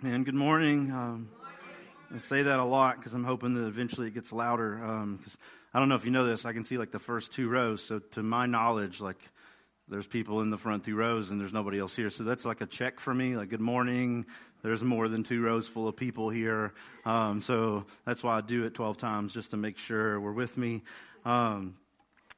And good morning. Um, I say that a lot because I'm hoping that eventually it gets louder. Because um, I don't know if you know this, I can see like the first two rows. So to my knowledge, like there's people in the front two rows and there's nobody else here. So that's like a check for me. Like good morning. There's more than two rows full of people here. Um, so that's why I do it 12 times just to make sure we're with me. Um,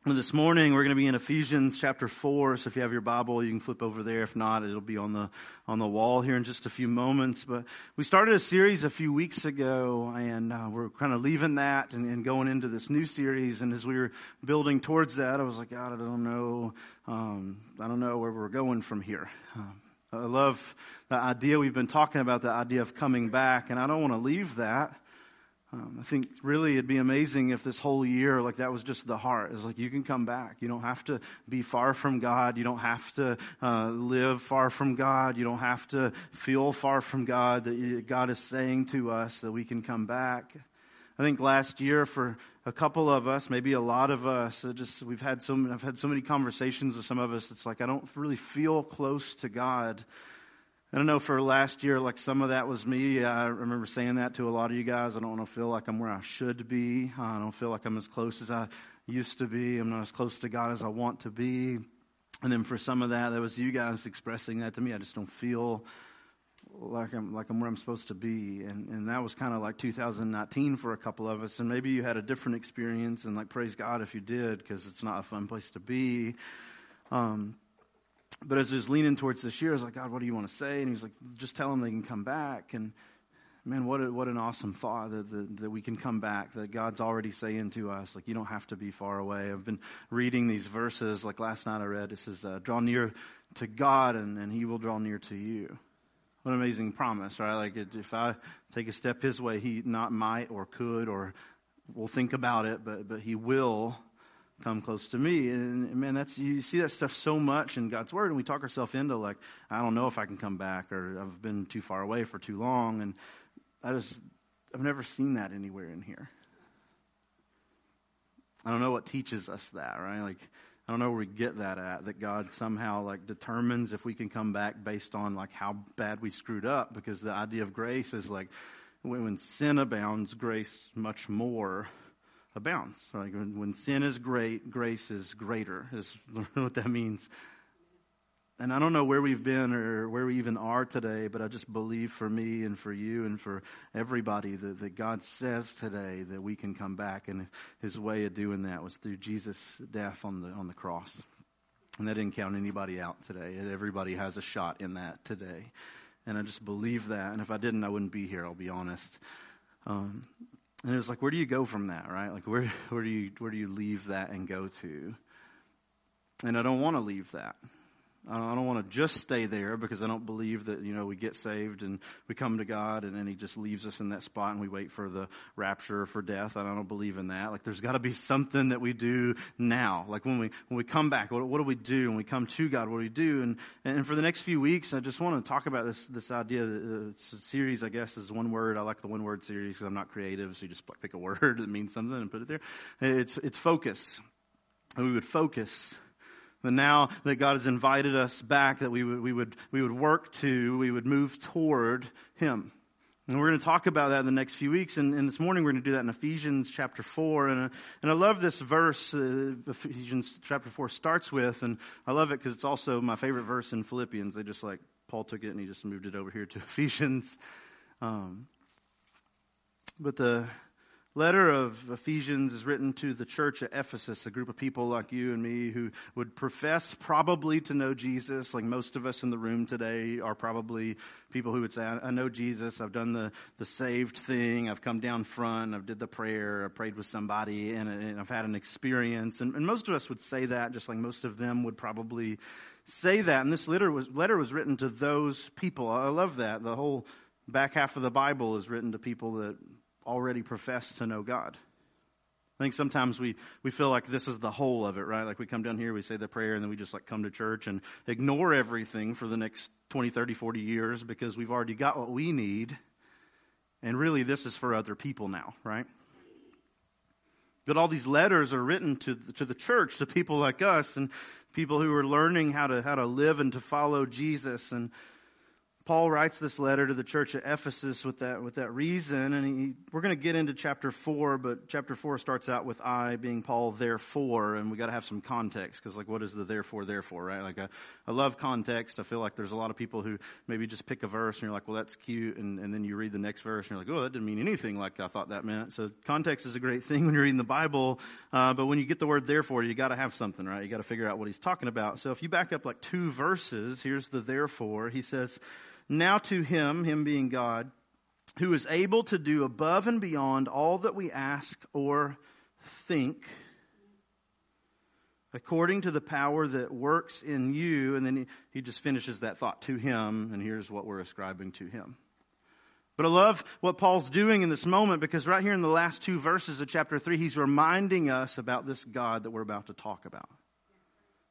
this morning we're going to be in Ephesians chapter 4. So if you have your Bible, you can flip over there. If not, it'll be on the, on the wall here in just a few moments. But we started a series a few weeks ago and uh, we're kind of leaving that and, and, going into this new series. And as we were building towards that, I was like, God, I don't know. Um, I don't know where we're going from here. Um, I love the idea we've been talking about, the idea of coming back. And I don't want to leave that. Um, I think really it'd be amazing if this whole year, like that was just the heart. It's like you can come back. You don't have to be far from God. You don't have to uh, live far from God. You don't have to feel far from God. That God is saying to us that we can come back. I think last year for a couple of us, maybe a lot of us, just we've had so I've had so many conversations with some of us. It's like I don't really feel close to God. I don't know for last year, like some of that was me. I remember saying that to a lot of you guys. I don't want to feel like I'm where I should be. I don't feel like I'm as close as I used to be. I'm not as close to God as I want to be. And then for some of that, that was you guys expressing that to me. I just don't feel like I'm like I'm where I'm supposed to be. And and that was kind of like 2019 for a couple of us. And maybe you had a different experience. And like praise God if you did, because it's not a fun place to be. Um, but as I was leaning towards this year, I was like, God, what do you want to say? And he was like, just tell them they can come back. And man, what, a, what an awesome thought that, that, that, we can come back, that God's already saying to us, like, you don't have to be far away. I've been reading these verses, like last night I read, it says, uh, draw near to God and, and he will draw near to you. What an amazing promise, right? Like, if I take a step his way, he not might or could or will think about it, but, but he will come close to me. And man, that's you see that stuff so much in God's word, and we talk ourselves into like, I don't know if I can come back, or I've been too far away for too long, and I just I've never seen that anywhere in here. I don't know what teaches us that, right? Like I don't know where we get that at that God somehow like determines if we can come back based on like how bad we screwed up because the idea of grace is like when sin abounds grace much more abounds. Like when, when sin is great, grace is greater, is what that means. And I don't know where we've been or where we even are today, but I just believe for me and for you and for everybody that, that God says today that we can come back. And his way of doing that was through Jesus' death on the, on the cross. And that didn't count anybody out today. Everybody has a shot in that today. And I just believe that. And if I didn't, I wouldn't be here, I'll be honest. Um, and it was like, where do you go from that, right? Like, where, where, do you, where do you leave that and go to? And I don't want to leave that. I don't, want to just stay there because I don't believe that, you know, we get saved and we come to God and then He just leaves us in that spot and we wait for the rapture or for death. I don't believe in that. Like, there's got to be something that we do now. Like, when we, when we come back, what, what do we do? When we come to God, what do we do? And, and for the next few weeks, I just want to talk about this, this idea. That, uh, series, I guess, is one word. I like the one word series because I'm not creative, so you just pick a word that means something and put it there. It's, it's focus. We would focus but now that God has invited us back, that we would, we would, we would work to, we would move toward Him. And we're going to talk about that in the next few weeks. And, and this morning we're going to do that in Ephesians chapter 4. And, uh, and I love this verse, uh, Ephesians chapter 4 starts with. And I love it because it's also my favorite verse in Philippians. They just like, Paul took it and he just moved it over here to Ephesians. Um, but the, letter of Ephesians is written to the church at Ephesus, a group of people like you and me who would profess probably to know Jesus. Like most of us in the room today are probably people who would say, I know Jesus. I've done the, the saved thing. I've come down front. I've did the prayer. I prayed with somebody and, and I've had an experience. And, and most of us would say that, just like most of them would probably say that. And this letter was, letter was written to those people. I love that. The whole back half of the Bible is written to people that already profess to know God. I think sometimes we, we feel like this is the whole of it, right? Like we come down here, we say the prayer, and then we just like come to church and ignore everything for the next 20, 30, 40 years because we've already got what we need. And really, this is for other people now, right? But all these letters are written to the, to the church, to people like us, and people who are learning how to, how to live and to follow Jesus. And Paul writes this letter to the church at Ephesus with that, with that reason, and he, we're going to get into chapter 4, but chapter 4 starts out with I being Paul, therefore, and we got to have some context, because, like, what is the therefore, therefore, right? Like, I, I love context. I feel like there's a lot of people who maybe just pick a verse and you're like, well, that's cute, and, and then you read the next verse and you're like, oh, it didn't mean anything like I thought that meant. So, context is a great thing when you're reading the Bible, uh, but when you get the word therefore, you got to have something, right? You got to figure out what he's talking about. So, if you back up like two verses, here's the therefore. He says, now to him, him being God, who is able to do above and beyond all that we ask or think, according to the power that works in you. And then he, he just finishes that thought to him, and here's what we're ascribing to him. But I love what Paul's doing in this moment because right here in the last two verses of chapter 3, he's reminding us about this God that we're about to talk about.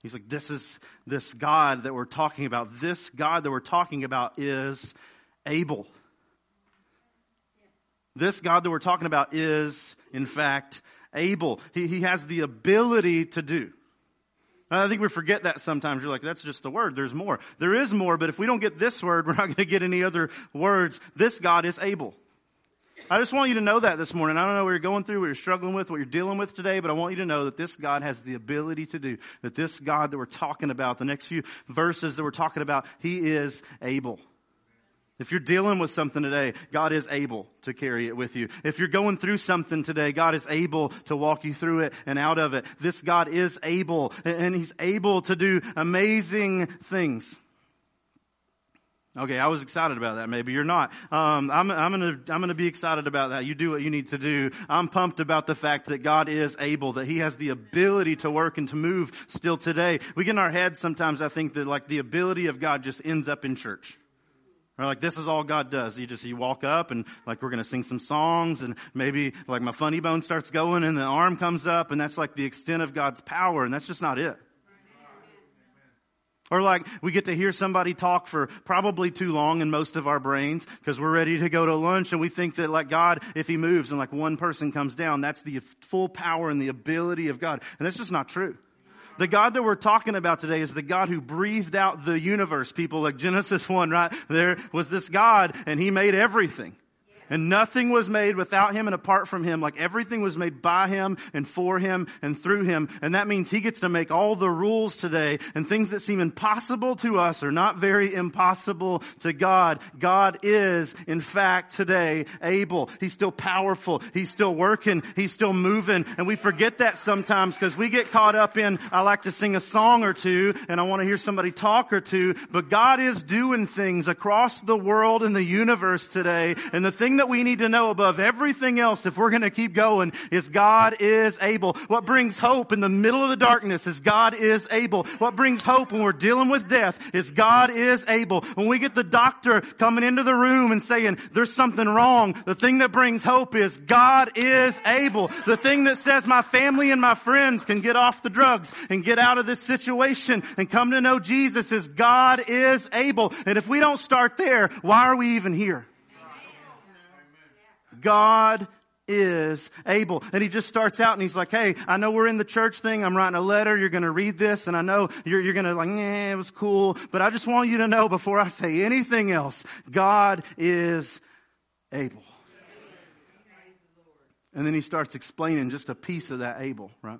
He's like, this is this God that we're talking about. This God that we're talking about is able. This God that we're talking about is, in fact, able. He, he has the ability to do. I think we forget that sometimes. You're like, that's just the word. There's more. There is more, but if we don't get this word, we're not going to get any other words. This God is able. I just want you to know that this morning. I don't know what you're going through, what you're struggling with, what you're dealing with today, but I want you to know that this God has the ability to do, that this God that we're talking about, the next few verses that we're talking about, He is able. If you're dealing with something today, God is able to carry it with you. If you're going through something today, God is able to walk you through it and out of it. This God is able, and He's able to do amazing things. Okay, I was excited about that. Maybe you're not. Um, I'm, I'm gonna, I'm gonna be excited about that. You do what you need to do. I'm pumped about the fact that God is able, that He has the ability to work and to move still today. We get in our heads sometimes, I think that like the ability of God just ends up in church. Or like this is all God does. You just you walk up and like we're gonna sing some songs and maybe like my funny bone starts going and the arm comes up and that's like the extent of God's power and that's just not it. Or like we get to hear somebody talk for probably too long in most of our brains because we're ready to go to lunch and we think that like God, if he moves and like one person comes down, that's the full power and the ability of God. And that's just not true. The God that we're talking about today is the God who breathed out the universe. People like Genesis 1, right? There was this God and he made everything. And nothing was made without him and apart from him. Like everything was made by him and for him and through him. And that means he gets to make all the rules today. And things that seem impossible to us are not very impossible to God. God is, in fact, today able. He's still powerful. He's still working. He's still moving. And we forget that sometimes because we get caught up in, I like to sing a song or two and I want to hear somebody talk or two. But God is doing things across the world and the universe today. And the thing that we need to know above everything else if we're going to keep going is God is able. What brings hope in the middle of the darkness is God is able. What brings hope when we're dealing with death is God is able. When we get the doctor coming into the room and saying there's something wrong, the thing that brings hope is God is able. The thing that says my family and my friends can get off the drugs and get out of this situation and come to know Jesus is God is able. And if we don't start there, why are we even here? God is able. And he just starts out and he's like, Hey, I know we're in the church thing. I'm writing a letter. You're going to read this. And I know you're, you're going to like, yeah, it was cool. But I just want you to know before I say anything else, God is able. And then he starts explaining just a piece of that able, right?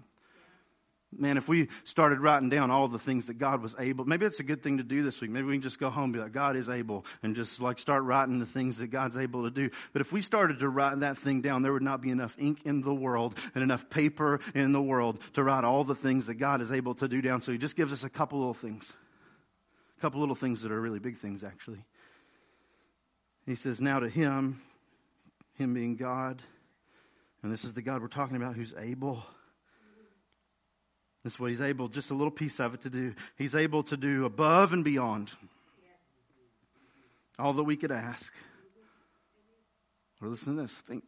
Man, if we started writing down all the things that God was able, maybe it's a good thing to do this week. Maybe we can just go home and be like, God is able, and just like start writing the things that God's able to do. But if we started to write that thing down, there would not be enough ink in the world and enough paper in the world to write all the things that God is able to do down. So he just gives us a couple little things. A couple little things that are really big things, actually. He says, Now to him, him being God, and this is the God we're talking about who's able this is what he's able, just a little piece of it to do. He's able to do above and beyond all that we could ask. Or listen to this, think.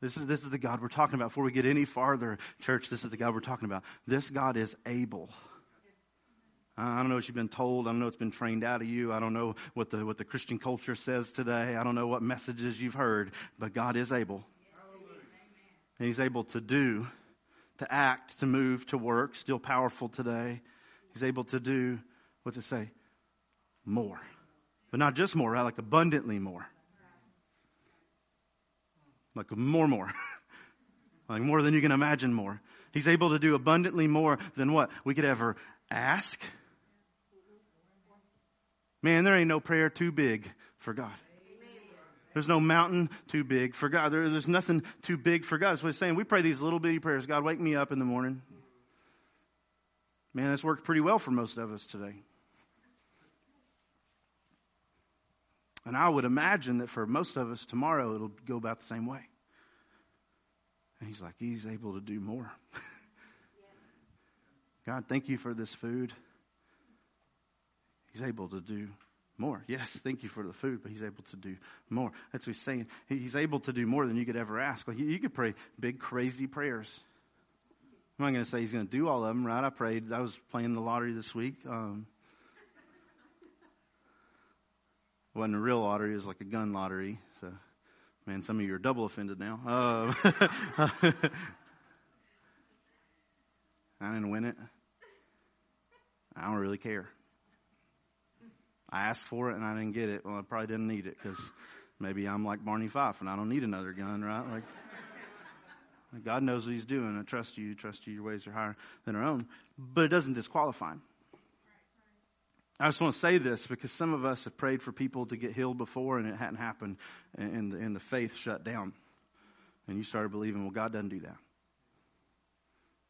This is, this is the God we're talking about. Before we get any farther, church, this is the God we're talking about. This God is able. I don't know what you've been told. I don't know what's been trained out of you. I don't know what the, what the Christian culture says today. I don't know what messages you've heard, but God is able. And He's able to do to act, to move, to work, still powerful today. He's able to do, what's it say? More. But not just more? Like abundantly more. Like more, more. like more than you can imagine more. He's able to do abundantly more than what we could ever ask. Man, there ain't no prayer too big for God. There's no mountain too big for God. There, there's nothing too big for God. That's what he's saying. We pray these little bitty prayers. God, wake me up in the morning. Man, that's worked pretty well for most of us today. And I would imagine that for most of us tomorrow, it'll go about the same way. And he's like, He's able to do more. God, thank you for this food. He's able to do more. Yes, thank you for the food, but he's able to do more. That's what he's saying. He's able to do more than you could ever ask. Like you could pray big, crazy prayers. I'm not going to say he's going to do all of them, right? I prayed. I was playing the lottery this week. Um, wasn't a real lottery. It was like a gun lottery. So, man, some of you are double offended now. Uh, I didn't win it. I don't really care. I asked for it and I didn't get it. Well, I probably didn't need it because maybe I'm like Barney Fife and I don't need another gun, right? Like, God knows what He's doing. I trust you. Trust you. Your ways are higher than our own. But it doesn't disqualify Him. I just want to say this because some of us have prayed for people to get healed before and it hadn't happened, and the, and the faith shut down. And you started believing, well, God doesn't do that.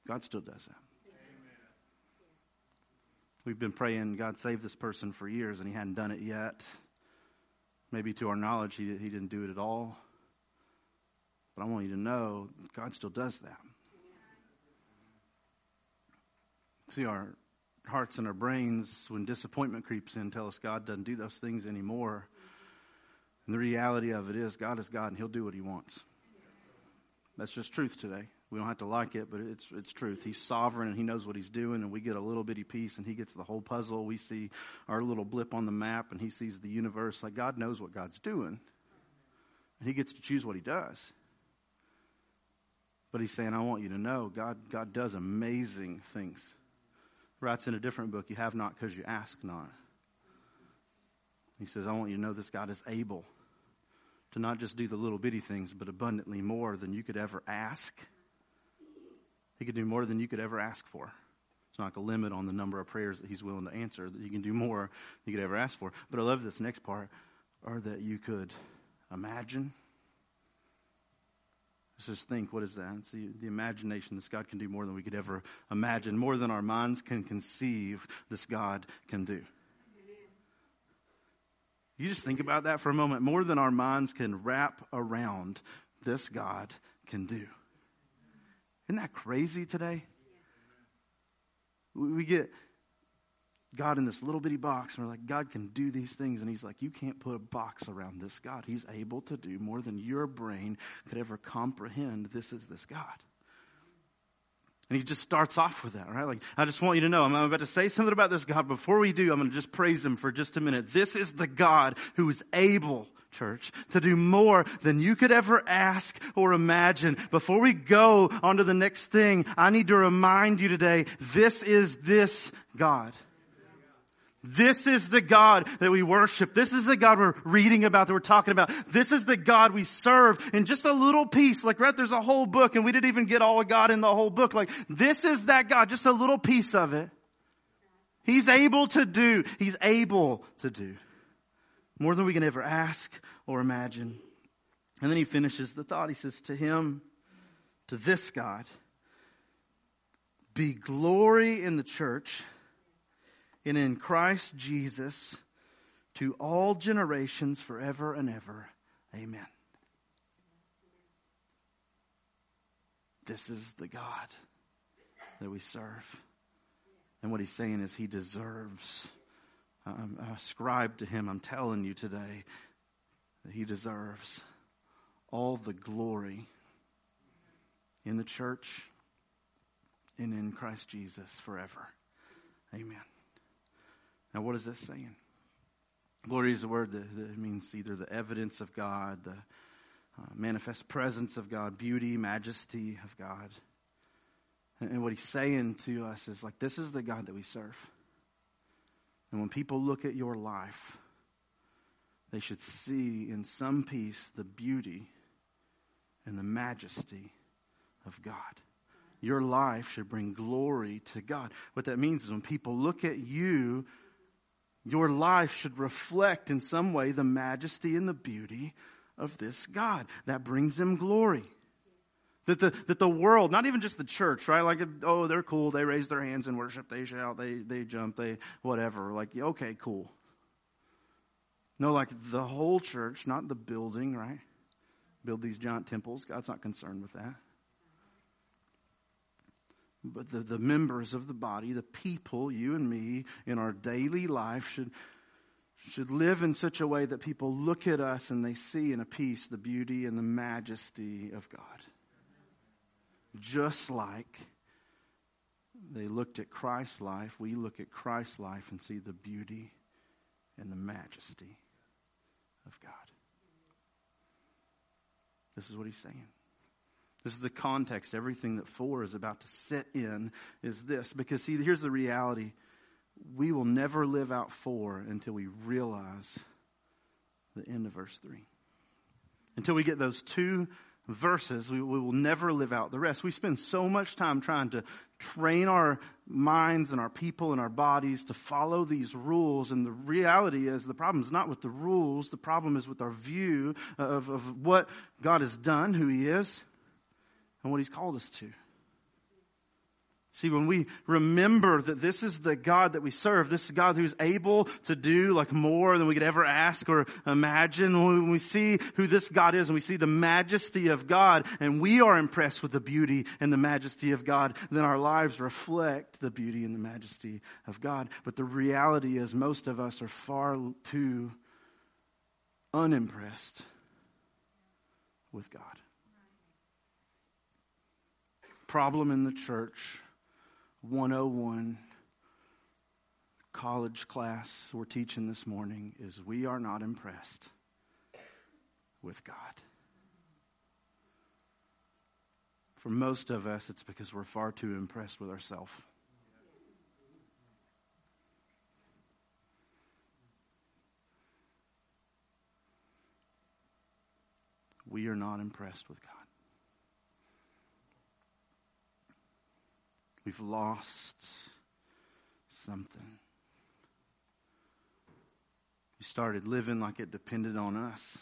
God still does that. We've been praying, God save this person for years, and he hadn't done it yet. Maybe to our knowledge, he, he didn't do it at all. But I want you to know God still does that. See, our hearts and our brains, when disappointment creeps in, tell us God doesn't do those things anymore. And the reality of it is, God is God, and He'll do what He wants. That's just truth today. We don't have to like it, but it's it's truth. He's sovereign and he knows what he's doing, and we get a little bitty piece, and he gets the whole puzzle. We see our little blip on the map, and he sees the universe. Like God knows what God's doing, and he gets to choose what he does. But he's saying, I want you to know God God does amazing things. Writes in a different book, you have not because you ask not. He says, I want you to know this God is able to not just do the little bitty things, but abundantly more than you could ever ask he can do more than you could ever ask for. It's not a limit on the number of prayers that he's willing to answer, that he can do more than you could ever ask for. But I love this next part, or that you could imagine. Let's just think, what is that? It's the, the imagination. This God can do more than we could ever imagine, more than our minds can conceive, this God can do. You just think about that for a moment. More than our minds can wrap around, this God can do. Isn't that crazy today? We get God in this little bitty box, and we're like, God can do these things. And He's like, You can't put a box around this God. He's able to do more than your brain could ever comprehend. This is this God. And he just starts off with that, right? Like, I just want you to know, I'm about to say something about this God. Before we do, I'm going to just praise him for just a minute. This is the God who is able church, to do more than you could ever ask or imagine. Before we go on to the next thing, I need to remind you today, this is this God. This is the God that we worship. This is the God we're reading about, that we're talking about. This is the God we serve in just a little piece. Like, right, there's a whole book and we didn't even get all of God in the whole book. Like, this is that God, just a little piece of it. He's able to do. He's able to do more than we can ever ask or imagine. And then he finishes the thought. He says, To him, to this God, be glory in the church and in Christ Jesus to all generations forever and ever. Amen. This is the God that we serve. And what he's saying is he deserves um, ascribe to him. I'm telling you today that he deserves all the glory in the church and in Christ Jesus forever. Amen. Now, what is this saying? Glory is a word that, that means either the evidence of God, the uh, manifest presence of God, beauty, majesty of God. And, and what he's saying to us is like, this is the God that we serve. And when people look at your life, they should see in some piece the beauty and the majesty of God. Your life should bring glory to God. What that means is when people look at you, your life should reflect in some way the majesty and the beauty of this God. That brings them glory. That the, that the world, not even just the church, right? Like, oh, they're cool. They raise their hands in worship. They shout. They, they jump. They whatever. Like, okay, cool. No, like the whole church, not the building, right? Build these giant temples. God's not concerned with that. But the, the members of the body, the people, you and me, in our daily life should, should live in such a way that people look at us and they see in a piece the beauty and the majesty of God. Just like they looked at Christ's life, we look at Christ's life and see the beauty and the majesty of God. This is what he's saying. This is the context. Everything that four is about to set in is this. Because, see, here's the reality we will never live out four until we realize the end of verse three. Until we get those two verses, we, we, will never live out the rest. We spend so much time trying to train our minds and our people and our bodies to follow these rules. And the reality is, the problem is not with the rules, the problem is with our view of, of what God has done, who He is, and what He's called us to. See, when we remember that this is the God that we serve, this is God who's able to do like more than we could ever ask or imagine, when we see who this God is and we see the majesty of God and we are impressed with the beauty and the majesty of God, then our lives reflect the beauty and the majesty of God. But the reality is most of us are far too unimpressed with God. Problem in the church 101 college class we're teaching this morning is we are not impressed with God. For most of us, it's because we're far too impressed with ourselves. We are not impressed with God. We've lost something. We started living like it depended on us.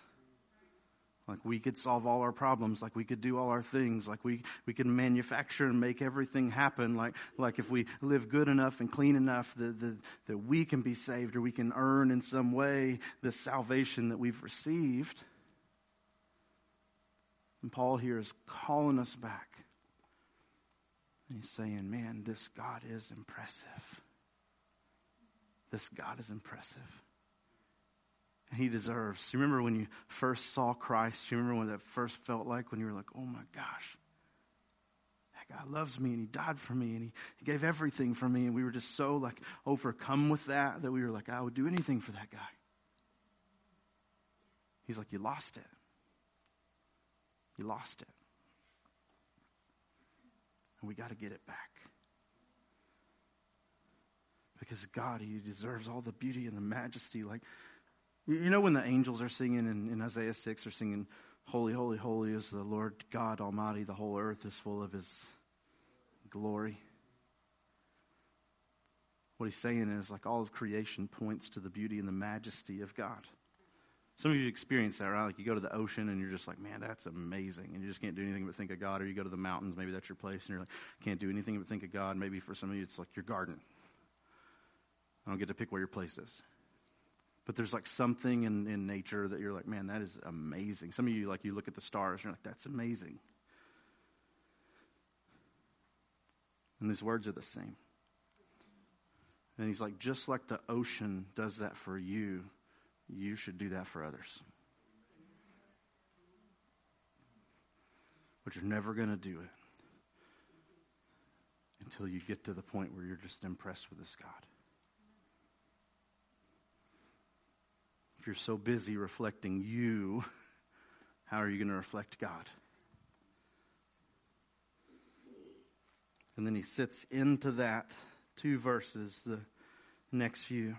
Like we could solve all our problems, like we could do all our things, like we, we could manufacture and make everything happen, like, like if we live good enough and clean enough that, that, that we can be saved or we can earn in some way the salvation that we've received. And Paul here is calling us back and he's saying, man, this God is impressive. This God is impressive. And he deserves. You remember when you first saw Christ? You remember what that first felt like when you were like, oh my gosh, that guy loves me and he died for me and he, he gave everything for me. And we were just so like overcome with that that we were like, I would do anything for that guy. He's like, you lost it. You lost it. And we got to get it back. Because God, He deserves all the beauty and the majesty. Like, you know, when the angels are singing in, in Isaiah 6, they're singing, Holy, holy, holy is the Lord God Almighty. The whole earth is full of His glory. What he's saying is, like, all of creation points to the beauty and the majesty of God. Some of you experience that, right? Like you go to the ocean and you're just like, man, that's amazing. And you just can't do anything but think of God. Or you go to the mountains, maybe that's your place, and you're like, can't do anything but think of God. Maybe for some of you, it's like your garden. I don't get to pick where your place is. But there's like something in, in nature that you're like, man, that is amazing. Some of you, like, you look at the stars, and you're like, that's amazing. And these words are the same. And he's like, just like the ocean does that for you, you should do that for others. But you're never going to do it until you get to the point where you're just impressed with this God. If you're so busy reflecting you, how are you going to reflect God? And then he sits into that two verses, the next few.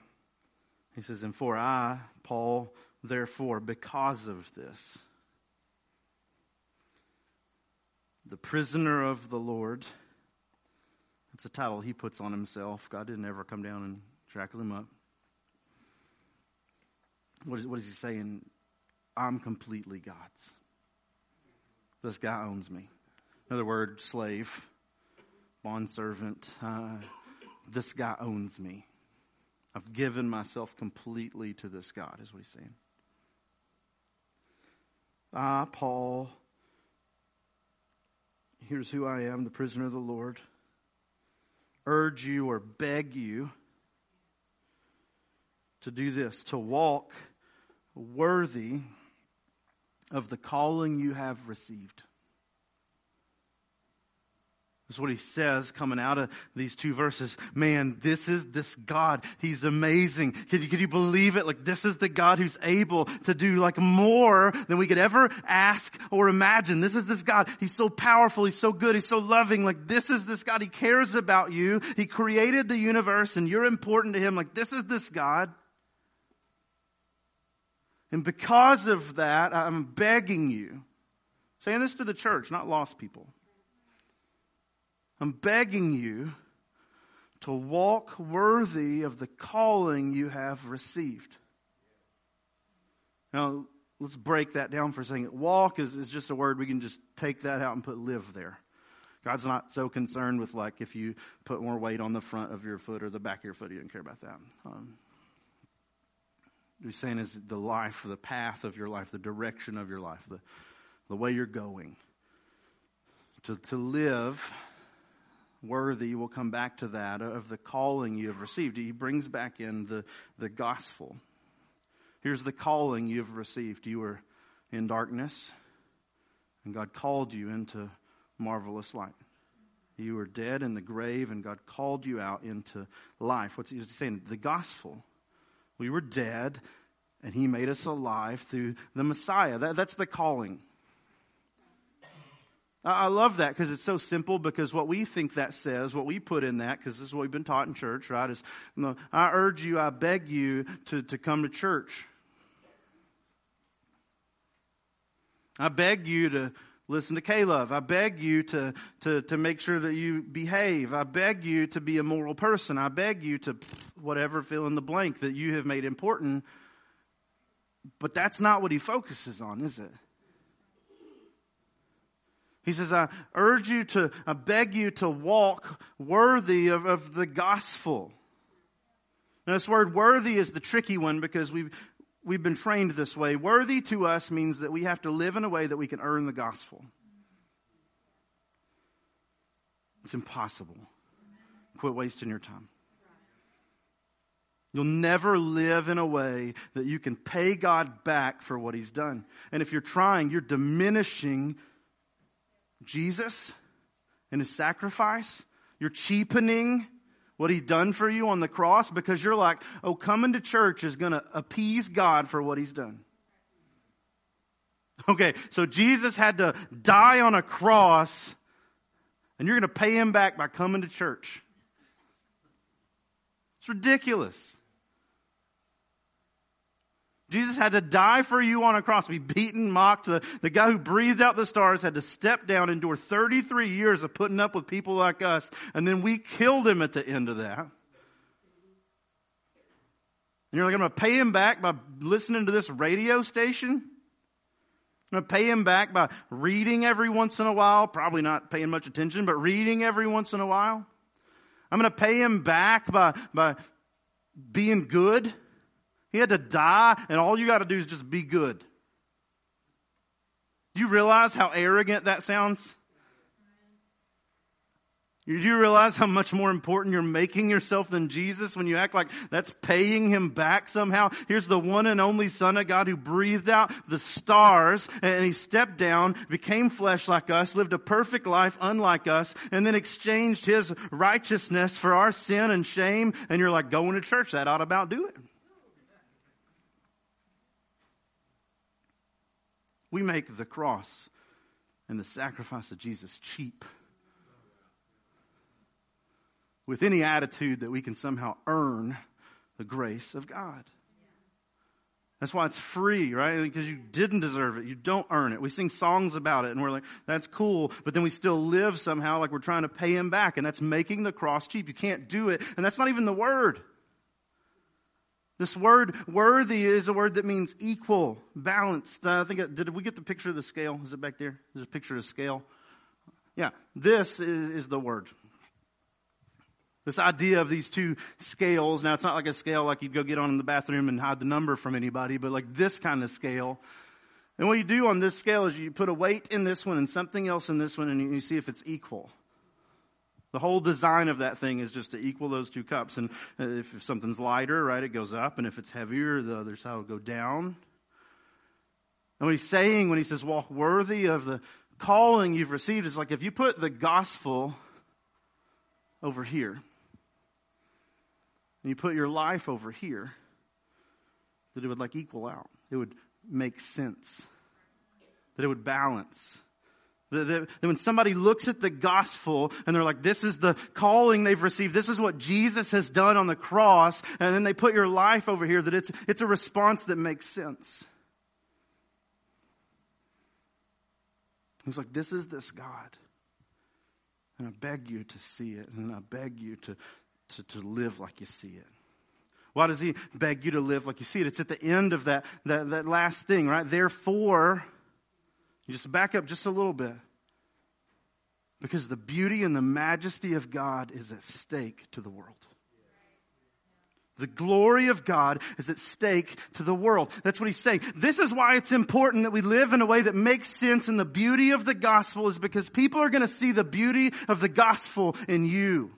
He says, And for I, Paul, therefore, because of this, the prisoner of the Lord. That's a title he puts on himself. God didn't ever come down and shackle him up. What is, what is he saying? I'm completely God's. This guy owns me. Another word, slave, bondservant. Uh, this guy owns me. I've given myself completely to this God, is what he's saying. Ah, Paul, here's who I am, the prisoner of the Lord. Urge you or beg you to do this, to walk worthy of the calling you have received. That's what he says coming out of these two verses. Man, this is this God. He's amazing. Can you, could you believe it? Like this is the God who's able to do like more than we could ever ask or imagine. This is this God. He's so powerful. He's so good. He's so loving. Like this is this God. He cares about you. He created the universe and you're important to him. Like this is this God. And because of that, I'm begging you, saying this to the church, not lost people. I'm begging you to walk worthy of the calling you have received. Now, let's break that down for a second. Walk is, is just a word, we can just take that out and put live there. God's not so concerned with like if you put more weight on the front of your foot or the back of your foot. He doesn't care about that. Um, what he's saying is the life, the path of your life, the direction of your life, the, the way you're going. To, to live worthy, we'll come back to that, of the calling you have received. He brings back in the, the gospel. Here's the calling you have received. You were in darkness, and God called you into marvelous light. You were dead in the grave, and God called you out into life. What's he saying? The gospel. We were dead, and He made us alive through the Messiah. That, that's the calling. I love that because it's so simple. Because what we think that says, what we put in that, because this is what we've been taught in church, right? Is I urge you, I beg you to, to come to church. I beg you to listen to K-LOVE. I beg you to, to, to make sure that you behave. I beg you to be a moral person. I beg you to whatever fill in the blank that you have made important. But that's not what he focuses on, is it? He says, I urge you to, I beg you to walk worthy of, of the gospel. Now, this word worthy is the tricky one because we've, we've been trained this way. Worthy to us means that we have to live in a way that we can earn the gospel. It's impossible. Quit wasting your time. You'll never live in a way that you can pay God back for what He's done. And if you're trying, you're diminishing Jesus and his sacrifice. You're cheapening what he done for you on the cross because you're like, oh, coming to church is going to appease God for what he's done. Okay, so Jesus had to die on a cross, and you're going to pay him back by coming to church. It's ridiculous. Jesus had to die for you on a cross, be beaten, mocked. The, the guy who breathed out the stars had to step down, endure 33 years of putting up with people like us, and then we killed him at the end of that. And you're like, I'm going to pay him back by listening to this radio station? I'm going to pay him back by reading every once in a while, probably not paying much attention, but reading every once in a while. I'm going to pay him back by, by being good he had to die, and all you got to do is just be good. Do you realize how arrogant that sounds? Do you realize how much more important you're making yourself than Jesus when you act like that's paying him back somehow? Here's the one and only Son of God who breathed out the stars and he stepped down, became flesh like us, lived a perfect life unlike us, and then exchanged his righteousness for our sin and shame. And you're like, going to church, that ought about do it. We make the cross and the sacrifice of Jesus cheap. With any attitude that we can somehow earn the grace of God. That's why it's free, right? Because you didn't deserve it. You don't earn it. We sing songs about it and we're like, that's cool. But then we still live somehow like we're trying to pay him back. And that's making the cross cheap. You can't do it. And that's not even the word. This word worthy is a word that means equal, balanced. Uh, I think, uh, did we get the picture of the scale? Is it back there? There's a picture of the scale. Yeah, this is, is the word. This idea of these two scales. Now, it's not like a scale like you'd go get on in the bathroom and hide the number from anybody, but like this kind of scale. And what you do on this scale is you put a weight in this one and something else in this one, and you see if it's equal. The whole design of that thing is just to equal those two cups. And uh, if something's lighter, right, it goes up. And if it's heavier, the other side will go down. And what he's saying when he says walk worthy of the calling you've received is like if you put the gospel over here and you put your life over here, that it would like equal out. It would make sense. That it would balance. That when somebody looks at the gospel and they're like, this is the calling they've received, this is what Jesus has done on the cross, and then they put your life over here, that it's, it's a response that makes sense. He's like, this is this God. And I beg you to see it, and I beg you to, to, to live like you see it. Why does he beg you to live like you see it? It's at the end of that, that, that last thing, right? Therefore, you just back up just a little bit. Because the beauty and the majesty of God is at stake to the world. The glory of God is at stake to the world. That's what he's saying. This is why it's important that we live in a way that makes sense and the beauty of the gospel is because people are going to see the beauty of the gospel in you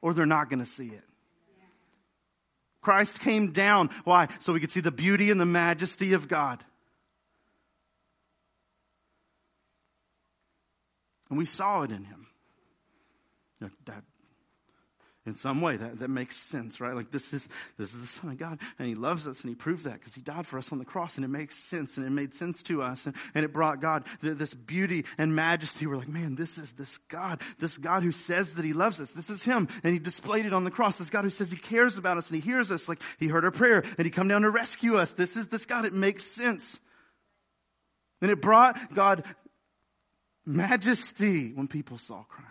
or they're not going to see it. Christ came down. Why? So we could see the beauty and the majesty of God. And we saw it in him. That, in some way, that, that makes sense, right? Like this is, this is the Son of God, and He loves us, and He proved that because He died for us on the cross, and it makes sense, and it made sense to us, and, and it brought God this beauty and majesty. We're like, man, this is this God, this God who says that He loves us. This is Him, and He displayed it on the cross. This God who says He cares about us, and He hears us, like He heard our prayer, and He come down to rescue us. This is this God. It makes sense. And it brought God majesty when people saw Christ.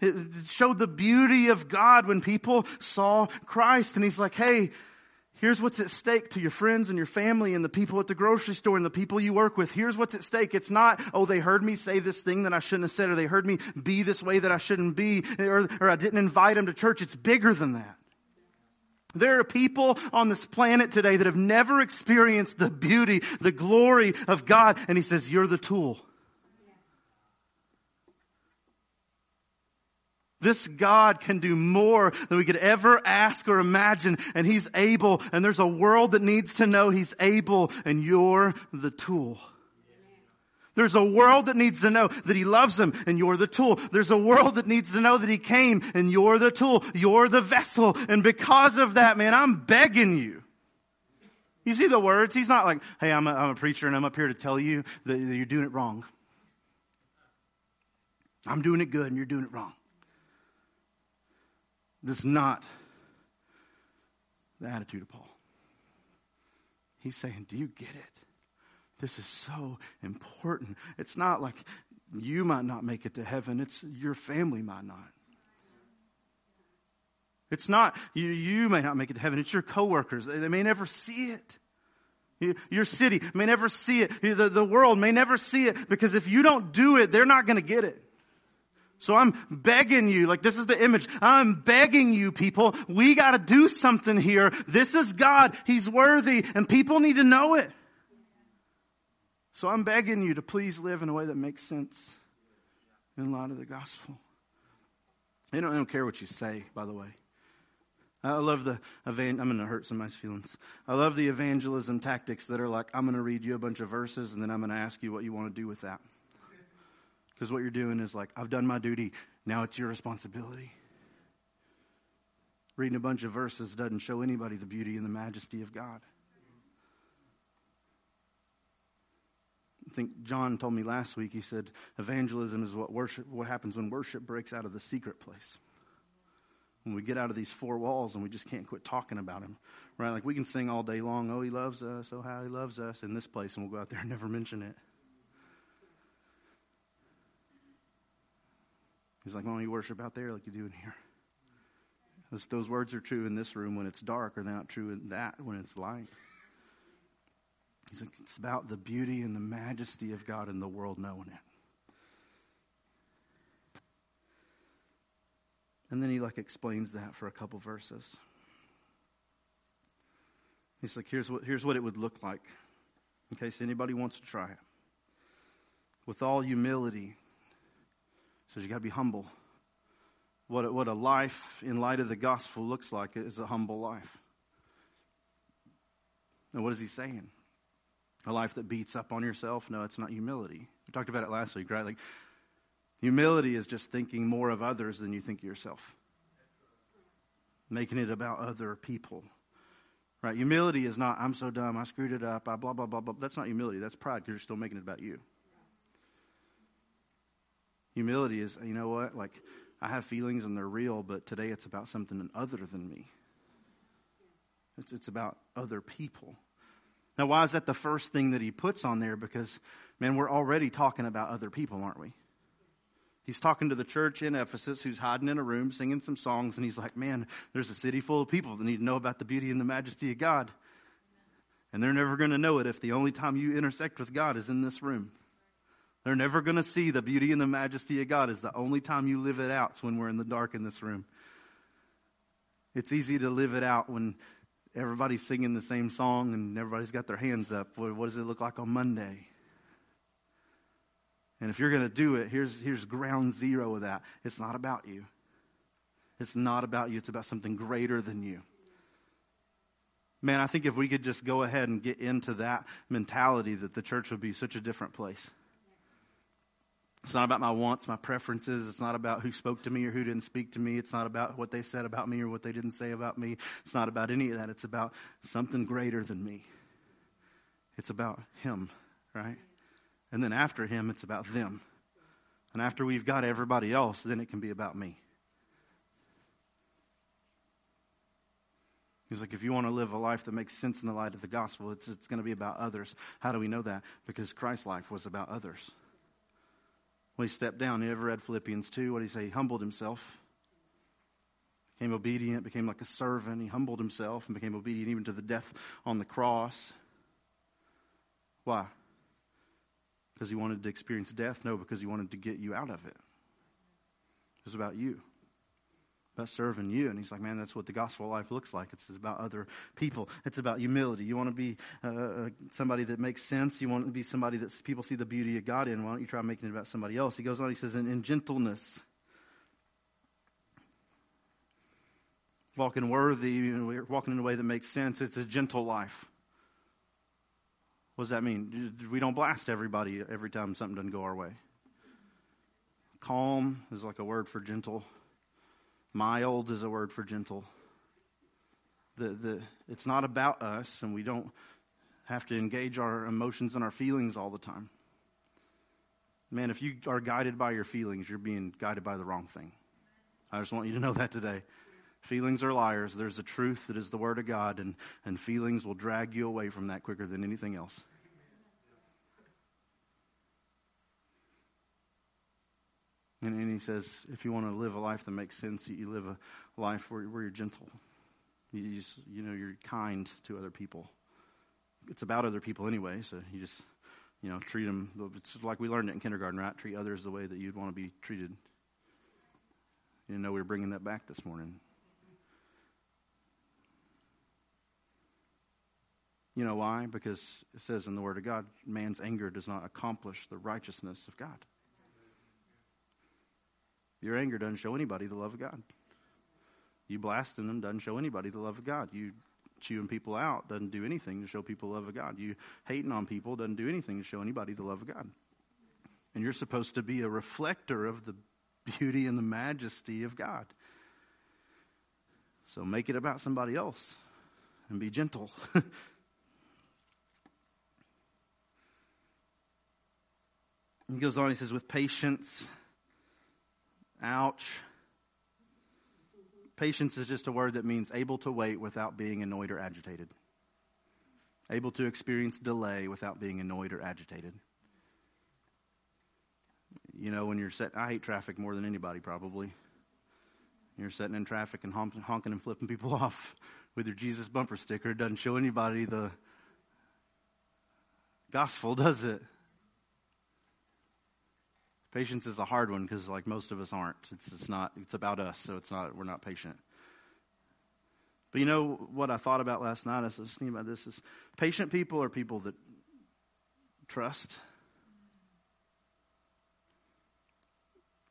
It, showed the beauty of God when people saw Christ. And he's like, hey, here's what's at stake to your friends and your family and the people at the grocery store and the people you work with. Here's what's at stake. It's not, oh, they heard me say this thing that I shouldn't have said, or they heard me be this way that I shouldn't be, or, or I didn't invite them to church. It's bigger than that. There are people on this planet today that have never experienced the beauty, the glory of God. And he says, you're the tool. This God can do more than we could ever ask or imagine, and He's able, and there's a world that needs to know He's able, and you're the tool. There's a world that needs to know that He loves them, and you're the tool. There's a world that needs to know that He came, and you're the tool. You're the vessel, and because of that, man, I'm begging you. You see the words? He's not like, hey, I'm a, I'm a preacher and I'm up here to tell you that you're doing it wrong. I'm doing it good and you're doing it wrong. This is not the attitude of Paul. He's saying, Do you get it? This is so important. It's not like you might not make it to heaven, it's your family might not. It's not you, you may not make it to heaven, it's your coworkers. They, they may never see it. Your city may never see it. The, the world may never see it because if you don't do it, they're not going to get it. So I'm begging you, like this is the image. I'm begging you people, we gotta do something here. This is God. He's worthy and people need to know it. So I'm begging you to please live in a way that makes sense in light of the gospel. They don't, they don't care what you say, by the way. I love the, I'm going to hurt somebody's feelings. I love the evangelism tactics that are like, I'm going to read you a bunch of verses and then I'm going to ask you what you want to do with that. Because what you're doing is like, I've done my duty. Now it's your responsibility. Reading a bunch of verses doesn't show anybody the beauty and the majesty of God. I think John told me last week, he said, evangelism is what worship, what happens when worship breaks out of the secret place. when we get out of these four walls and we just can't quit talking about him, right? Like we can sing all day long, oh, he loves us, oh, how he loves us in this place, and we'll go out there and never mention it. He's like, why don't you worship out there like you do in here? Those, those words are true in this room when it's dark, or they're not true in that when it's light. He's like, it's about the beauty and the majesty of God in the world knowing it. And then he like explains that for a couple verses. He's like, here's what, here's what it would look like in case anybody wants to try it. With all humility, says you got to be humble. What, what a life in light of the gospel looks like is a humble life. And what is he saying? A life that beats up on yourself? No, it's not humility. We talked about it last week, right? Like Humility is just thinking more of others than you think of yourself, making it about other people. Right? Humility is not, I'm so dumb, I screwed it up, I blah, blah, blah, blah. That's not humility. That's pride because you're still making it about you. Humility is, you know what? Like, I have feelings and they're real, but today it's about something other than me. It's, it's about other people. Now, why is that the first thing that he puts on there? Because, man, we're already talking about other people, aren't we? He's talking to the church in Ephesus who's hiding in a room singing some songs, and he's like, Man, there's a city full of people that need to know about the beauty and the majesty of God. And they're never going to know it if the only time you intersect with God is in this room. They're never going to see the beauty and the majesty of God is the only time you live it out is when we're in the dark in this room. It's easy to live it out when everybody's singing the same song and everybody's got their hands up. What, does it look like on Monday? And if you're going to do it, here's, here's ground zero of that. It's not about you. It's not about you. It's about something greater than you. Man, I think if we could just go ahead and get into that mentality, that the church would be such a different place. It's not about my wants, my preferences. It's not about who spoke to me or who didn't speak to me. It's not about what they said about me or what they didn't say about me. It's not about any of that. It's about something greater than me. It's about Him, right? And then after him, it's about them. And after we've got everybody else, then it can be about me. He's like, if you want to live a life that makes sense in the light of the gospel, it's, it's going to be about others. How do we know that? Because Christ's life was about others. When he stepped down, you ever read Philippians 2? What did he say? He humbled himself, became obedient, became like a servant. He humbled himself and became obedient even to the death on the cross. Why? Because he wanted to experience death? No, because he wanted to get you out of it. It was about you, about serving you. And he's like, man, that's what the gospel life looks like. It's about other people. It's about humility. You want to be uh, uh, somebody that makes sense. You want to be somebody that people see the beauty of God in. Why don't you try making it about somebody else? He goes on, he says, in, in gentleness. Walking worthy, walking in a way that makes sense. It's a gentle life. What does that mean? We don't blast everybody every time something doesn't go our way. Calm is like a word for gentle. Mild is a word for gentle. The, the, it's not about us, and we don't have to engage our emotions and our feelings all the time. Man, if you are guided by your feelings, you're being guided by the wrong thing. I just want you to know that today. Feelings are liars. There's a truth that is the Word of God, and, and feelings will drag you away from that quicker than anything else. And, and he says, if you want to live a life that makes sense, you live a life where, where you're gentle. You, just, you know, you're kind to other people. It's about other people anyway, so you just, you know, treat them. It's like we learned it in kindergarten, right? Treat others the way that you'd want to be treated. You know, we were bringing that back this morning. You know why? Because it says in the Word of God, man's anger does not accomplish the righteousness of God. Your anger doesn't show anybody the love of God. You blasting them doesn't show anybody the love of God. You chewing people out doesn't do anything to show people the love of God. You hating on people doesn't do anything to show anybody the love of God. And you're supposed to be a reflector of the beauty and the majesty of God. So make it about somebody else and be gentle. He goes on, he says, with patience. Ouch. Patience is just a word that means able to wait without being annoyed or agitated. Able to experience delay without being annoyed or agitated. You know, when you're set, I hate traffic more than anybody probably. You're sitting in traffic and honking and flipping people off with your Jesus bumper sticker. It doesn't show anybody the gospel, does it? Patience is a hard one because, like most of us, aren't. It's, it's not. It's about us, so it's not. We're not patient. But you know what I thought about last night? I was thinking about this: is patient people are people that trust.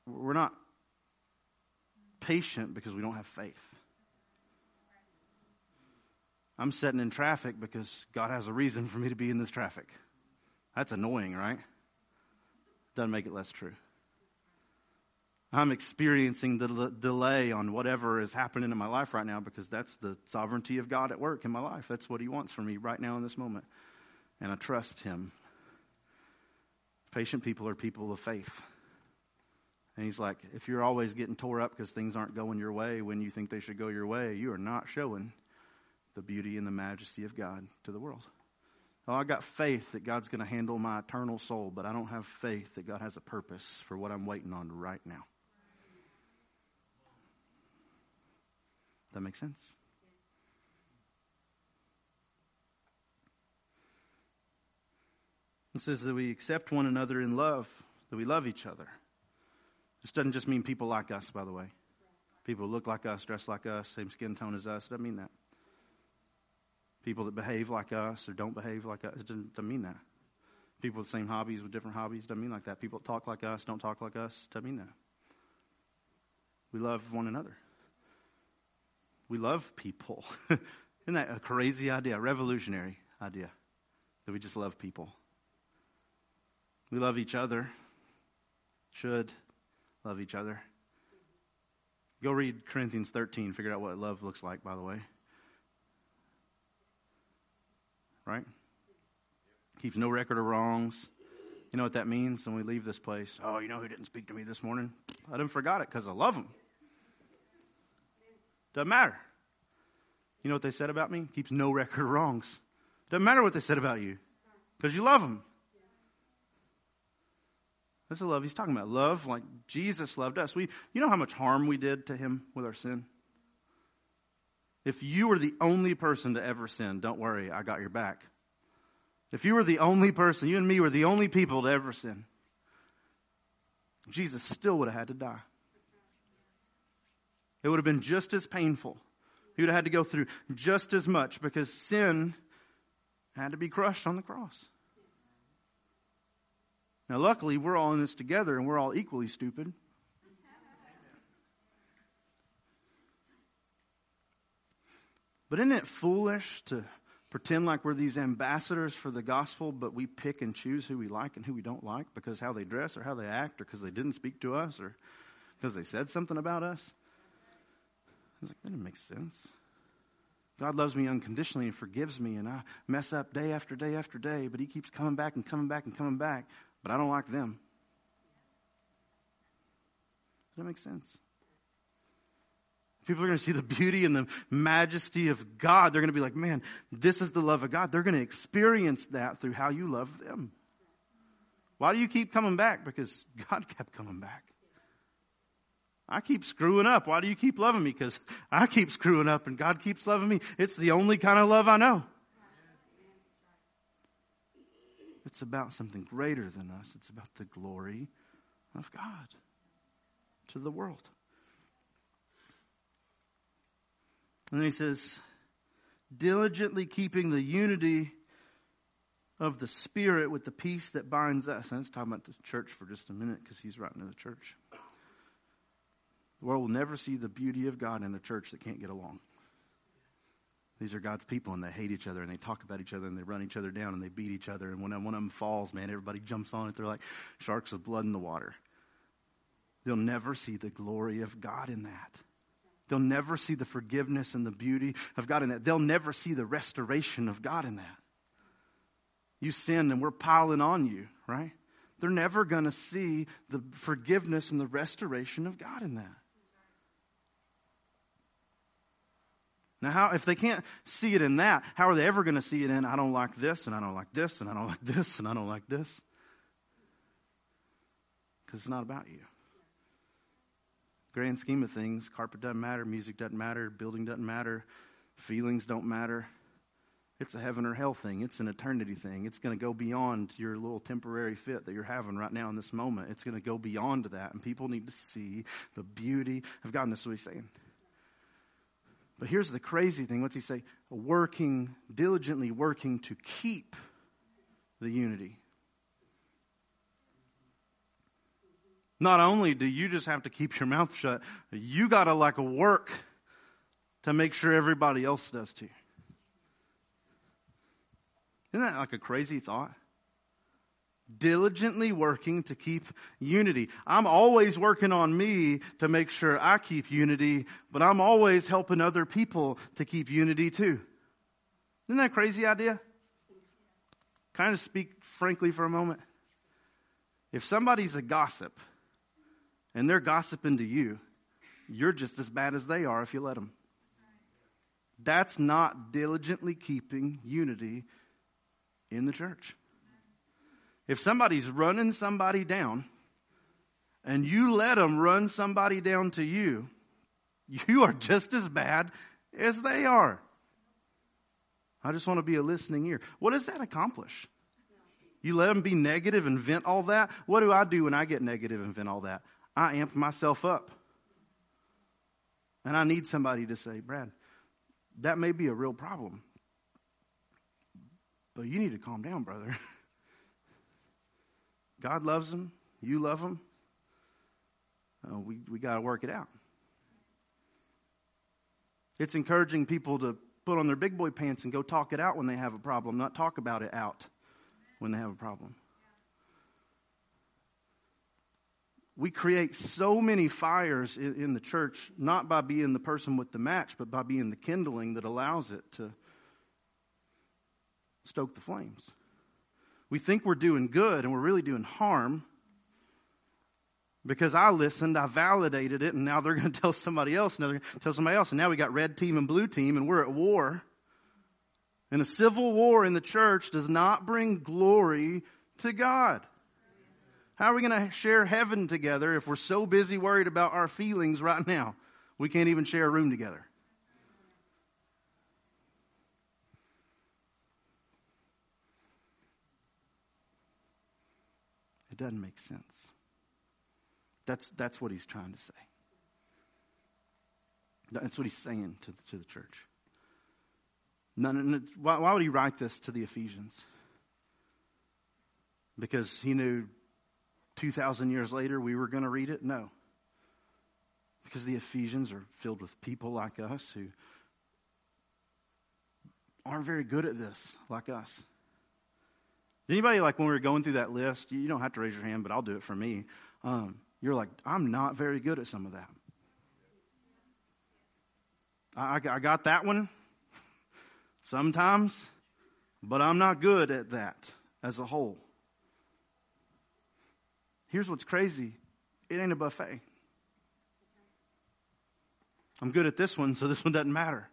We're not patient because we don't have faith. I'm sitting in traffic because God has a reason for me to be in this traffic. That's annoying, right? Doesn't make it less true. I'm experiencing the delay on whatever is happening in my life right now because that's the sovereignty of God at work in my life. That's what He wants for me right now in this moment. And I trust Him. Patient people are people of faith. And He's like, if you're always getting tore up because things aren't going your way when you think they should go your way, you are not showing the beauty and the majesty of God to the world. Oh, I got faith that God's going to handle my eternal soul, but I don't have faith that God has a purpose for what I'm waiting on right now. That makes sense? It says that we accept one another in love, that we love each other. This doesn't just mean people like us, by the way. People look like us, dress like us, same skin tone as us. It doesn't mean that people that behave like us or don't behave like us. It doesn't, doesn't mean that. People with the same hobbies with different hobbies doesn't mean like that. People that talk like us don't talk like us doesn't mean that. We love one another. We love people. Isn't that a crazy idea, a revolutionary idea that we just love people? We love each other, should love each other. Go read Corinthians 13, figure out what love looks like, by the way right? Keeps no record of wrongs. You know what that means when we leave this place? Oh, you know who didn't speak to me this morning? I didn't forgot it because I love him. Doesn't matter. You know what they said about me? Keeps no record of wrongs. Doesn't matter what they said about you because you love them. That's the love he's talking about. Love like Jesus loved us. We, you know how much harm we did to him with our sin? If you were the only person to ever sin, don't worry, I got your back. If you were the only person, you and me were the only people to ever sin, Jesus still would have had to die. It would have been just as painful. He would have had to go through just as much because sin had to be crushed on the cross. Now, luckily, we're all in this together and we're all equally stupid. But isn't it foolish to pretend like we're these ambassadors for the gospel, but we pick and choose who we like and who we don't like because how they dress or how they act or because they didn't speak to us or because they said something about us? I was like, that doesn't make sense. God loves me unconditionally and forgives me, and I mess up day after day after day, but He keeps coming back and coming back and coming back, but I don't like them. Does that make sense? People are going to see the beauty and the majesty of God. They're going to be like, man, this is the love of God. They're going to experience that through how you love them. Why do you keep coming back? Because God kept coming back. I keep screwing up. Why do you keep loving me? Because I keep screwing up and God keeps loving me. It's the only kind of love I know. It's about something greater than us, it's about the glory of God to the world. And then he says, diligently keeping the unity of the Spirit with the peace that binds us. And let's talk about the church for just a minute because he's writing to the church. The world will never see the beauty of God in a church that can't get along. These are God's people and they hate each other and they talk about each other and they run each other down and they beat each other. And when one of them falls, man, everybody jumps on it. They're like sharks with blood in the water. They'll never see the glory of God in that. They'll never see the forgiveness and the beauty of God in that. They'll never see the restoration of God in that. You sinned and we're piling on you, right? They're never going to see the forgiveness and the restoration of God in that. Now, how, if they can't see it in that, how are they ever going to see it in, I don't like this, and I don't like this, and I don't like this, and I don't like this? Because it's not about you. Grand scheme of things, carpet doesn't matter, music doesn't matter, building doesn't matter, feelings don't matter. It's a heaven or hell thing. It's an eternity thing. It's going to go beyond your little temporary fit that you're having right now in this moment. It's going to go beyond that. And people need to see the beauty of God. And this is what he's saying. But here's the crazy thing. What's he say? Working, diligently working to keep the unity. Not only do you just have to keep your mouth shut, you got to like work to make sure everybody else does too. Isn't that like a crazy thought? Diligently working to keep unity. I'm always working on me to make sure I keep unity, but I'm always helping other people to keep unity too. Isn't that a crazy idea? Kind of speak frankly for a moment. If somebody's a gossip and they're gossiping to you, you're just as bad as they are if you let them. That's not diligently keeping unity in the church. If somebody's running somebody down and you let them run somebody down to you, you are just as bad as they are. I just want to be a listening ear. What does that accomplish? You let them be negative and vent all that? What do I do when I get negative and vent all that? I amp myself up. And I need somebody to say, Brad, that may be a real problem. But you need to calm down, brother. God loves him. You love him. Uh, we we got to work it out. It's encouraging people to put on their big boy pants and go talk it out when they have a problem, not talk about it out when they have a problem. We create so many fires in, in the church, not by being the person with the match, but by being the kindling that allows it to stoke the flames. We think we're doing good and we're really doing harm because I listened, I validated it, and now they're going to tell somebody else, and they're going to tell somebody else, and now we got red team and blue team, and we're at war. And a civil war in the church does not bring glory to God. How are we going to share heaven together if we're so busy worried about our feelings right now? We can't even share a room together. It doesn't make sense. That's, that's what he's trying to say. That's what he's saying to the, to the church. None, why, why would he write this to the Ephesians? Because he knew 2,000 years later we were going to read it? No. Because the Ephesians are filled with people like us who aren't very good at this, like us. Anybody like when we were going through that list, you don't have to raise your hand, but I'll do it for me. Um, you're like, I'm not very good at some of that. I, I got that one sometimes, but I'm not good at that as a whole. Here's what's crazy it ain't a buffet. I'm good at this one, so this one doesn't matter.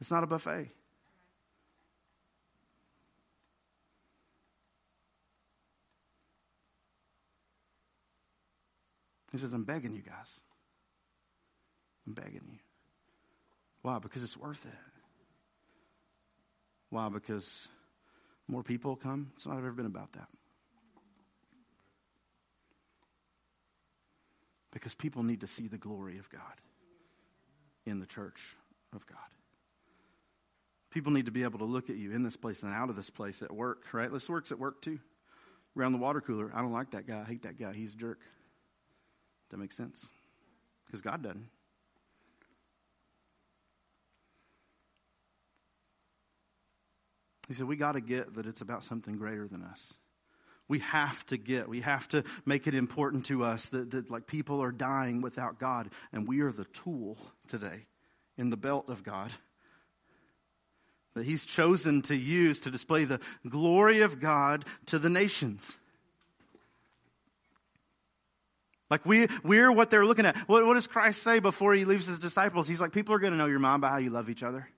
It's not a buffet. He says, I'm begging you guys. I'm begging you. Why? Because it's worth it. Why? Because more people come. It's not ever been about that. Because people need to see the glory of God in the church of God. People need to be able to look at you in this place and out of this place at work, right? This works at work too. Around the water cooler, I don't like that guy. I hate that guy. He's a jerk. That makes sense? Because God doesn't. He said, We got to get that it's about something greater than us. We have to get, we have to make it important to us that, that like people are dying without God, and we are the tool today in the belt of God that He's chosen to use to display the glory of God to the nations. Like we, we're what they're looking at. What, what does Christ say before he leaves his disciples? He's like, people are going to know your mind by how you love each other.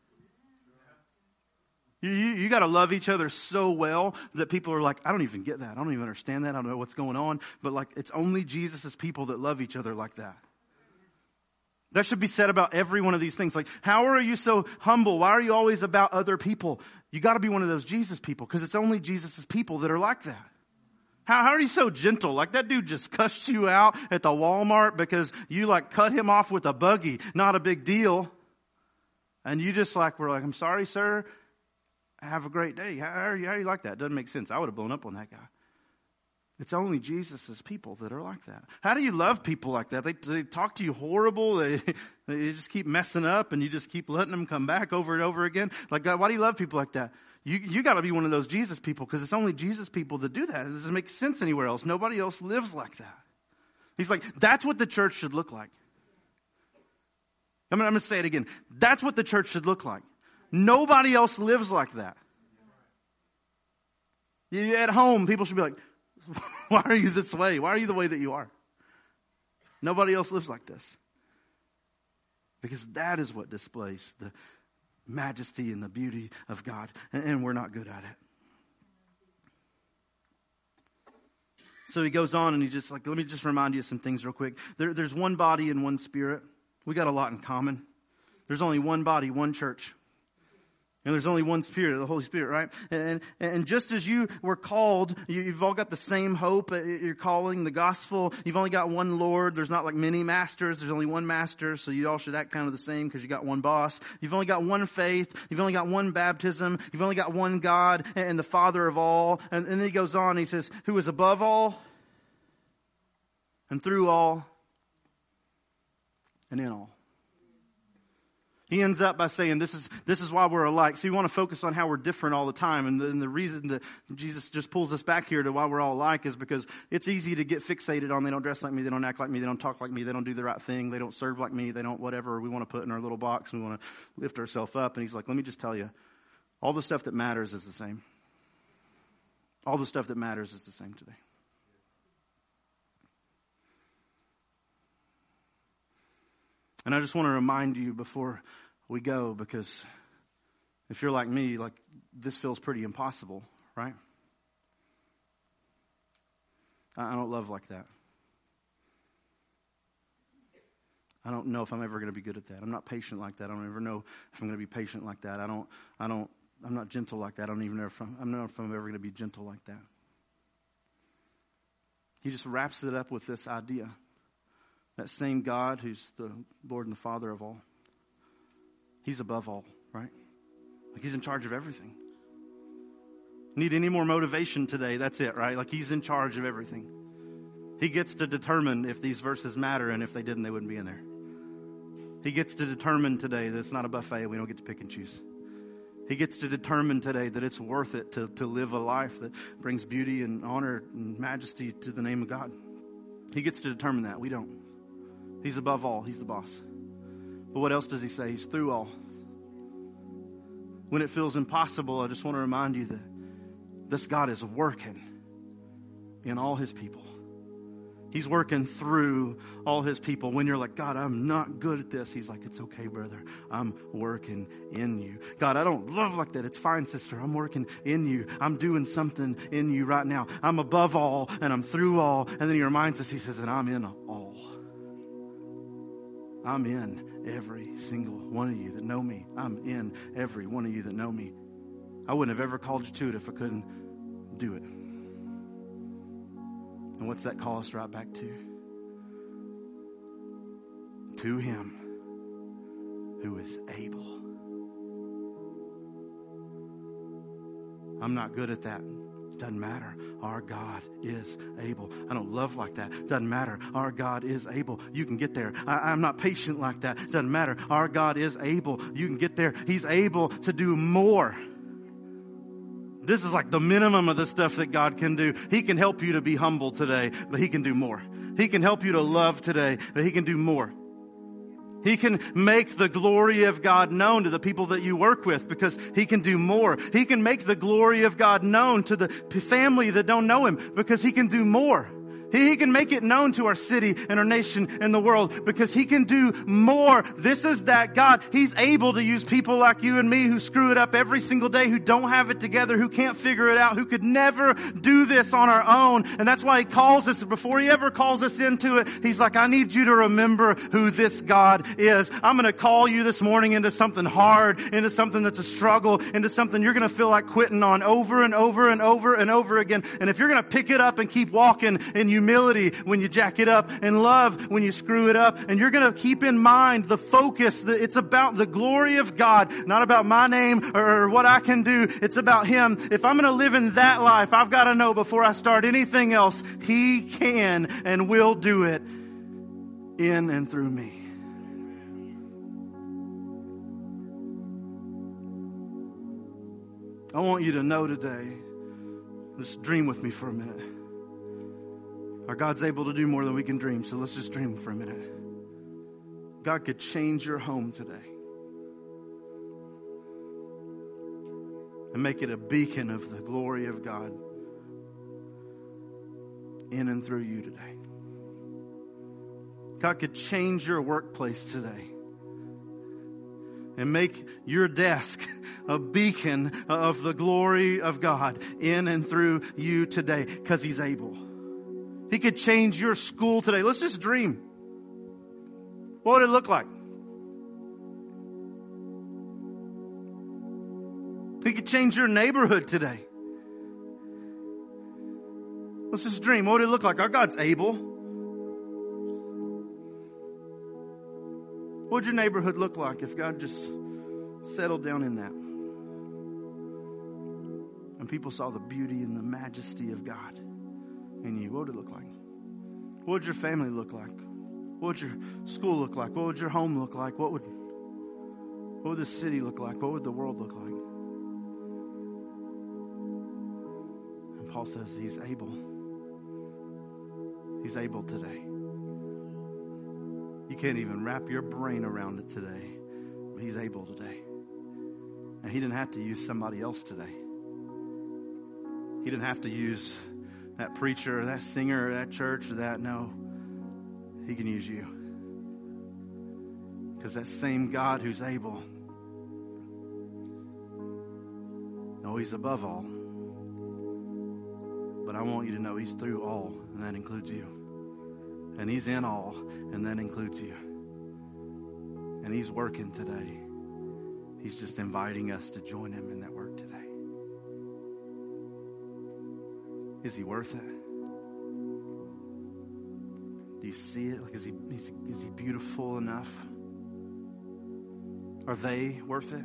You, you, got to love each other so well that people are like, I don't even get that. I don't even understand that. I don't know what's going on. But like, it's only Jesus' people that love each other like that. That should be said about every one of these things. Like, how are you so humble? Why are you always about other people? You got to be one of those Jesus people because it's only Jesus' people that are like that. How, how are you so gentle? Like that dude just cussed you out at the Walmart because you like cut him off with a buggy. Not a big deal. And you just like, we're like, I'm sorry, sir. Have a great day. How, are you, how are you like that? Doesn't make sense. I would have blown up on that guy. It's only Jesus' people that are like that. How do you love people like that? They, they talk to you horrible. They, they just keep messing up and you just keep letting them come back over and over again. Like, God, why do you love people like that? You, you got to be one of those Jesus people because it's only Jesus people that do that. It doesn't make sense anywhere else. Nobody else lives like that. He's like, that's what the church should look like. I'm going to say it again. That's what the church should look like. Nobody else lives like that. At home, people should be like, why are you this way? Why are you the way that you are? Nobody else lives like this. Because that is what displays the majesty and the beauty of God, and we're not good at it. So he goes on and he just like, let me just remind you of some things real quick. There, there's one body and one spirit. We got a lot in common. There's only one body, one church. And there's only one Spirit, the Holy Spirit, right? And, and just as you were called, you've all got the same hope. Uh, you're calling the gospel. You've only got one Lord. There's not like many masters. There's only one master. So you all should act kind of the same because you got one boss. You've only got one faith. You've only got one baptism. You've only got one God and the Father of all. And, and then he goes on. He says, who is above all and through all and in all. He ends up by saying, this is, this is why we're alike. So you want to focus on how we're different all the time. And the, and the reason that Jesus just pulls us back here to why we're all alike is because it's easy to get fixated on they don't dress like me, they don't act like me, they don't talk like me, they don't do the right thing, they don't serve like me, they don't whatever we want to put in our little box. We want to lift ourselves up. And he's like, let me just tell you, all the stuff that matters is the same. All the stuff that matters is the same today. And I just want to remind you before we go because if you're like me, like this feels pretty impossible, right? I don't love like that. I don't know if I'm ever going to be good at that. I'm not patient like that. I don't ever know if I'm going to be patient like that. I don't, I don't, I'm not gentle like that. I don't even know if I'm, I don't know if I'm ever going to be gentle like that. He just wraps it up with this idea. That same God who's the Lord and the Father of all. He's above all, right? Like he's in charge of everything. Need any more motivation today? That's it, right? Like he's in charge of everything. He gets to determine if these verses matter, and if they didn't, they wouldn't be in there. He gets to determine today that it's not a buffet. We don't get to pick and choose. He gets to determine today that it's worth it to, to live a life that brings beauty and honor and majesty to the name of God. He gets to determine that. We don't. He's above all, He's the boss. But what else does he say? He's through all. When it feels impossible, I just want to remind you that this God is working in all his people. He's working through all his people. When you're like, God, I'm not good at this, he's like, it's okay, brother. I'm working in you. God, I don't love like that. It's fine, sister. I'm working in you. I'm doing something in you right now. I'm above all and I'm through all. And then he reminds us, he says, and I'm in all. I'm in every single one of you that know me. I'm in every one of you that know me. I wouldn't have ever called you to it if I couldn't do it. And what's that call us right back to? To Him who is able. I'm not good at that. Doesn't matter. Our God is able. I don't love like that. Doesn't matter. Our God is able. You can get there. I, am not patient like that. Doesn't matter. Our God is able. You can get there. He's able to do more. This is like the minimum of the stuff that God can do. He can help you to be humble today, but He can do more. He can help you to love today, but He can do more. He can make the glory of God known to the people that you work with because He can do more. He can make the glory of God known to the family that don't know Him because He can do more. He can make it known to our city and our nation and the world because he can do more. This is that God. He's able to use people like you and me who screw it up every single day, who don't have it together, who can't figure it out, who could never do this on our own. And that's why he calls us, before he ever calls us into it, he's like, I need you to remember who this God is. I'm going to call you this morning into something hard, into something that's a struggle, into something you're going to feel like quitting on over and over and over and over again. And if you're going to pick it up and keep walking in humility when you jack it up and love when you screw it up, and you're going to keep in mind the focus that it's about the glory of God, not about my name or what I can do. It's about Him. If I'm going to live in that life, I've got to know before I start anything else, He can and will do it in and through me. I want you to know today, just dream with me for a minute. Our God's able to do more than we can dream, so let's just dream for a minute. God could change your home today and make it a beacon of the glory of God in and through you today. God could change your workplace today and make your desk a beacon of the glory of God in and through you today because He's able. He could change your school today. Let's just dream. What would it look like? He could change your neighborhood today. Let's just dream. What would it look like? Our God's able. What would your neighborhood look like if God just settled down in that? And people saw the beauty and the majesty of God in you. What would it look like? What would your family look like? What would your school look like? What would your home look like? What would what would the city look like? What would the world look like? And Paul says he's able. He's able today. You can't even wrap your brain around it today. But he's able today. And he didn't have to use somebody else today. He didn't have to use that preacher that singer that church or that. No. He can use you. Because that same God who's able, no, he's above all. But I want you to know he's through all, and that includes you. And he's in all, and that includes you. And he's working today. He's just inviting us to join him in that work Is he worth it? Do you see it? Like, is he, is, is he beautiful enough? Are they worth it?